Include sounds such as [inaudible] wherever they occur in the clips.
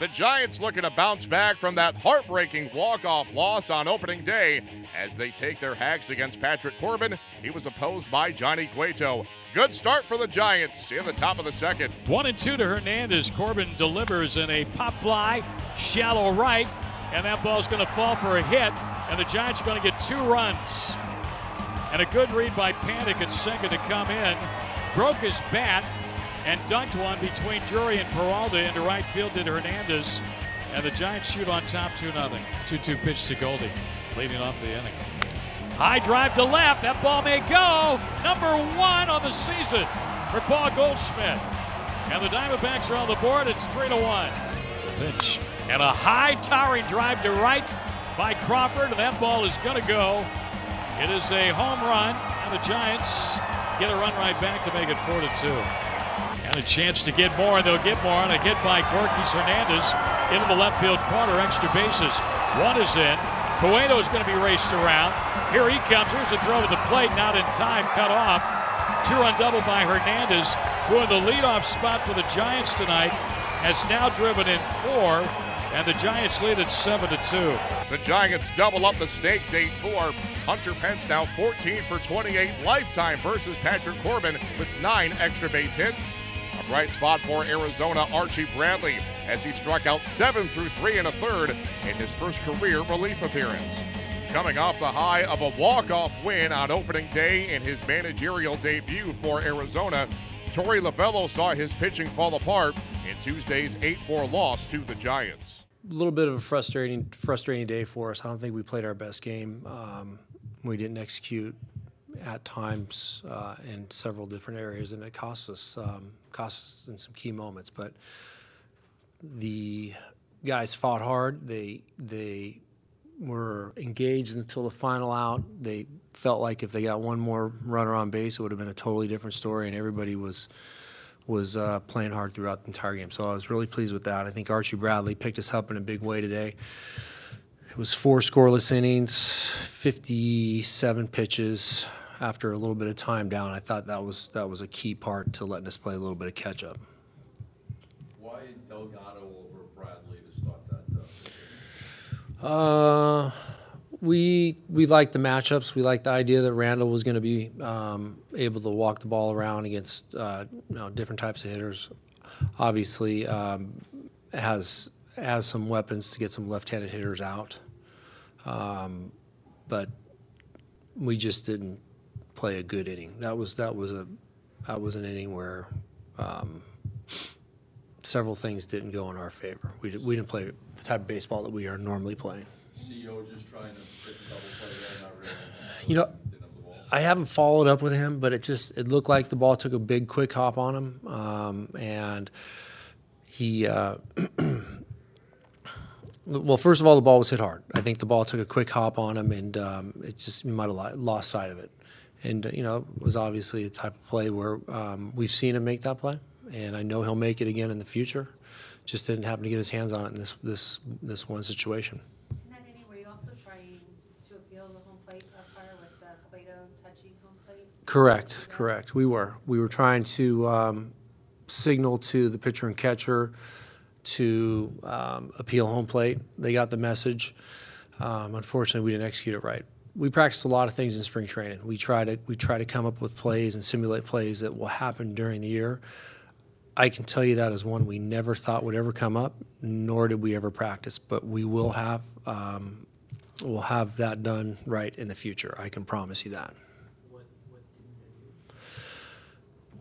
The Giants looking to bounce back from that heartbreaking walk-off loss on opening day as they take their hacks against Patrick Corbin. He was opposed by Johnny Cueto. Good start for the Giants in the top of the second. One and two to Hernandez. Corbin delivers in a pop fly, shallow right, and that ball's going to fall for a hit, and the Giants are going to get two runs. And a good read by Panik at second to come in. Broke his bat, and dunked one between Drury and Peralta into right field did Hernandez. And the Giants shoot on top 2 0. 2 2 pitch to Goldie, leading off the inning. High drive to left. That ball may go. Number one on the season for Paul Goldschmidt. And the Diamondbacks are on the board. It's 3 to 1. Pitch. And a high towering drive to right by Crawford. And that ball is going to go. It is a home run. And the Giants get a run right back to make it 4 to 2. And a chance to get more, and they'll get more on a hit by Gorkys Hernandez into the left field corner, extra bases. One is in. Cueto is going to be raced around. Here he comes. Here's a throw to the plate, not in time, cut off. Two run double by Hernandez, who in the leadoff spot for the Giants tonight has now driven in four, and the Giants lead at 7 to 2. The Giants double up the stakes 8 4. Hunter Pence now 14 for 28 lifetime versus Patrick Corbin with nine extra base hits. A bright spot for Arizona Archie Bradley as he struck out seven through three and a third in his first career relief appearance. Coming off the high of a walk-off win on opening day in his managerial debut for Arizona, Torey Lovullo saw his pitching fall apart in Tuesday's 8-4 loss to the Giants. A little bit of a frustrating, frustrating day for us. I don't think we played our best game. Um, we didn't execute at times uh, in several different areas, and it cost us um, cost us in some key moments. But the guys fought hard. They they were engaged until the final out. They felt like if they got one more runner on base, it would have been a totally different story, and everybody was was uh, playing hard throughout the entire game. So I was really pleased with that. I think Archie Bradley picked us up in a big way today. It was four scoreless innings, 57 pitches, after a little bit of time down, I thought that was that was a key part to letting us play a little bit of catch up. Why Delgado over Bradley to start that? Uh, we we liked the matchups. We liked the idea that Randall was going to be um, able to walk the ball around against uh, you know, different types of hitters. Obviously, um, has has some weapons to get some left-handed hitters out, um, but we just didn't play a good inning. That was that was a that was an inning where um, several things didn't go in our favor. We, we didn't play the type of baseball that we are normally playing. CEO just trying to the double play there, not really. You know, I haven't followed up with him, but it just it looked like the ball took a big quick hop on him, um, and he. Uh, [clears throat] well, first of all, the ball was hit hard. I think the ball took a quick hop on him, and um, it just he might have lost sight of it and you know was obviously a type of play where um, we've seen him make that play, and I know he'll make it again in the future. Just didn't happen to get his hands on it in this this this one situation. In that inning, were you also trying to appeal the home plate umpire with the Cueto touching home plate? Correct, correct. We were we were trying to um, signal to the pitcher and catcher to um, appeal home plate. They got the message. Um, unfortunately, we didn't execute it right we practice a lot of things in spring training. We try to we try to come up with plays and simulate plays that will happen during the year. I can tell you that is one we never thought would ever come up, nor did we ever practice. But we will have um, we'll have that done right in the future. I can promise you that.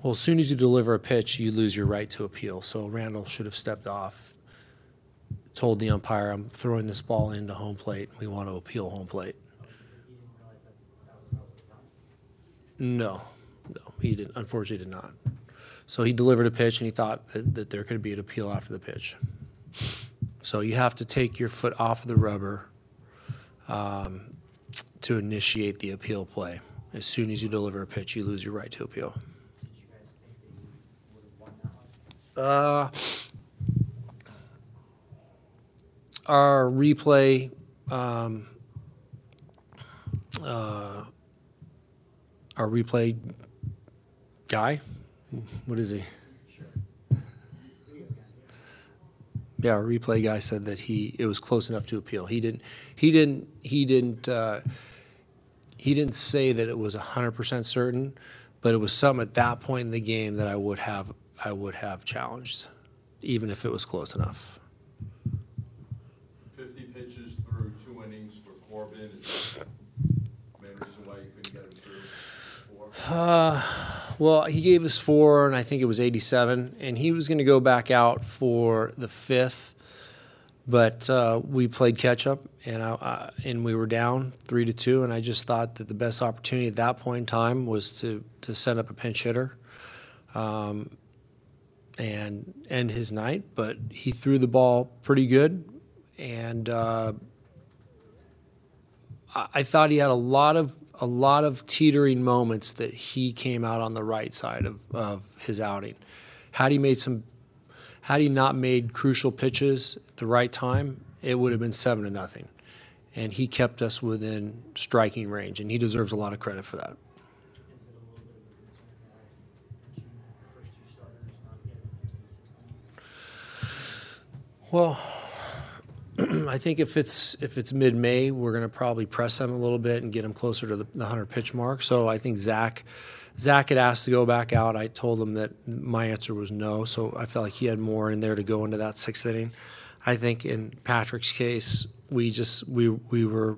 Well, as soon as you deliver a pitch, you lose your right to appeal. So Randall should have stepped off, told the umpire, "I'm throwing this ball into home plate. We want to appeal home plate." No, no, he did. Unfortunately, did not. So he delivered a pitch, and he thought that, that there could be an appeal after the pitch. So you have to take your foot off of the rubber um, to initiate the appeal play. As soon as you deliver a pitch, you lose your right to appeal. Uh, our replay um, uh, our replay guy. What is he? yeah, our replay guy said that he it was close enough to appeal. He didn't he didn't he didn't uh, he didn't say that it was hundred percent certain, but it was some at that point in the game that I would have I would have challenged, even if it was close enough. Fifty pitches through two innings for Corbin, is reason why you couldn't get him through four? Uh, well, he gave us four, and I think it was 87, and he was going to go back out for the fifth, but uh, we played catch up, and I, I, and we were down three to two, and I just thought that the best opportunity at that point in time was to to send up a pinch hitter, um, and end his night. But he threw the ball pretty good, and. Uh, I thought he had a lot of a lot of teetering moments that he came out on the right side of, of his outing. Had he made some, had he not made crucial pitches at the right time, it would have been seven to nothing. And he kept us within striking range, and he deserves a lot of credit for that. Well, [clears throat] I think if it's if it's mid-May, we're going to probably press them a little bit and get them closer to the, the hundred pitch mark. So I think Zach, Zach had asked to go back out. I told him that my answer was no. So I felt like he had more in there to go into that sixth inning. I think in Patrick's case, we just we we were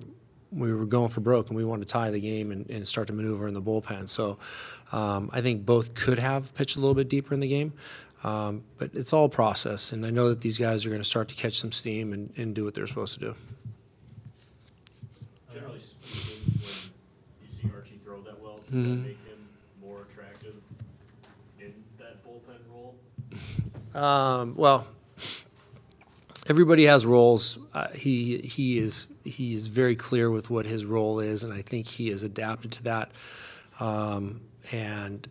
we were going for broke and we wanted to tie the game and, and start to maneuver in the bullpen. So um, I think both could have pitched a little bit deeper in the game. Um, but it's all process, and I know that these guys are going to start to catch some steam and, and do what they're supposed to do. Generally speaking, when you see Archie throw that well, does that Mhm. make him more attractive in that bullpen role? Um, well, everybody has roles. Uh, he he is he is very clear with what his role is, and I think he has adapted to that. Um, and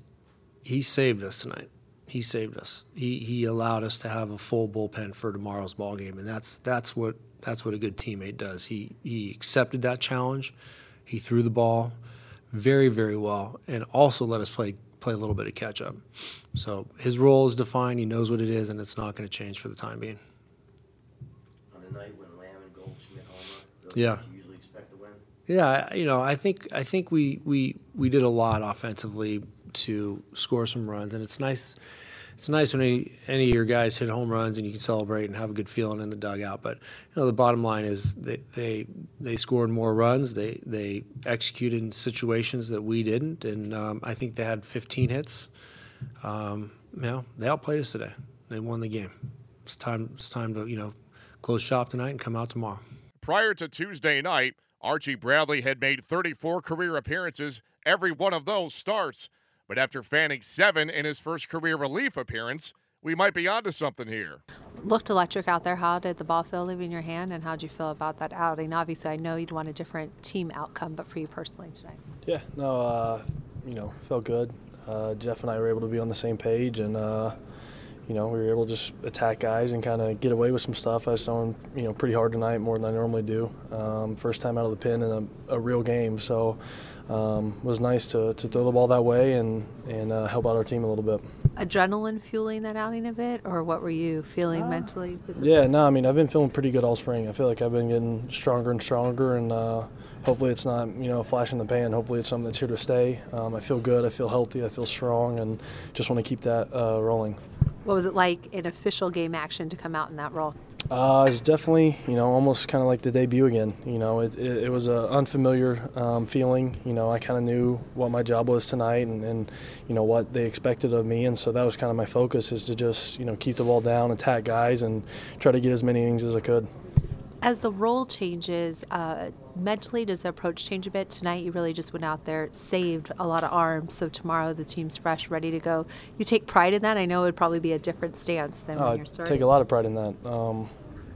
he saved us tonight. He saved us. He he allowed us to have a full bullpen for tomorrow's ball game, and that's that's what that's what a good teammate does. He he accepted that challenge. He threw the ball very very well, and also let us play play a little bit of catch up. So his role is defined. He knows what it is, and it's not going to change for the time being. on a night when Lamb and Goldschmidt homer, Yeah. you usually expect to win. Yeah, I- you know, I think I think we we we did a lot offensively to score some runs, and it's nice. It's nice when any, any of your guys hit home runs and you can celebrate and have a good feeling in the dugout. But you know, the bottom line is they they, they scored more runs. They they executed in situations that we didn't, and um, I think they had 15 hits. Um, you know, they outplayed us today. They won the game. It's time. It's time to you know close shop tonight and come out tomorrow. Prior to Tuesday night, Archie Bradley had made 34 career appearances, every one of those starts. But after fanning seven in his first career relief appearance, we might be onto something here. Looked electric out there. How did the ball feel leaving your hand, and how did you feel about that outing? Obviously, I know you'd want a different team outcome, but for you personally today. Yeah, no, uh, you know, felt good. Uh, Jeff and I were able to be on the same page, and uh, you know, we were able to just attack guys and kind of get away with some stuff. I was throwing, you know, pretty hard tonight, more than I normally do. Um, first time out of the pin in a, a real game, so um, it was nice to, to throw the ball that way and and uh, help out our team a little bit. Adrenaline fueling that outing a bit, or what were you feeling mentally? physically? Yeah, no, I mean, I've been feeling pretty good all spring. I feel like I've been getting stronger and stronger, and uh, hopefully it's not, you know, a flash in the pan. Hopefully it's something that's here to stay. Um, I feel good, I feel healthy, I feel strong, and just want to keep that uh, rolling. What was it like in official game action to come out in that role? Uh, it's definitely, you know, almost kind of like the debut again. You know, it, it, it was an unfamiliar um, feeling. You know, I kind of knew what my job was tonight and, and, you know, what they expected of me. And so that was kind of my focus is to just, you know, keep the ball down, attack guys, and try to get as many innings as I could. As the role changes, uh, mentally, does the approach change a bit? Tonight, you really just went out there, saved a lot of arms. So tomorrow, the team's fresh, ready to go. You take pride in that. I know it would probably be a different stance than Uh, when you're starting. take a lot of pride in that. Um,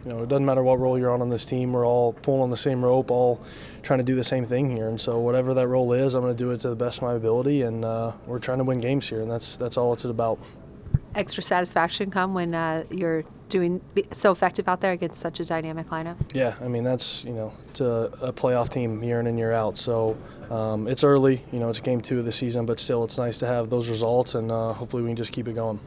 you know, it doesn't matter what role you're on on this team. We're all pulling on the same rope, all trying to do the same thing here. And so, whatever that role is, I'm going to do it to the best of my ability. And uh, we're trying to win games here, and that's that's all it's about. Extra satisfaction come when uh, you're doing so effective out there against such a dynamic lineup. Yeah, I mean that's you know it's a, a playoff team year in and year out. So um, it's early, you know, it's game two of the season, but still it's nice to have those results, and uh, hopefully we can just keep it going.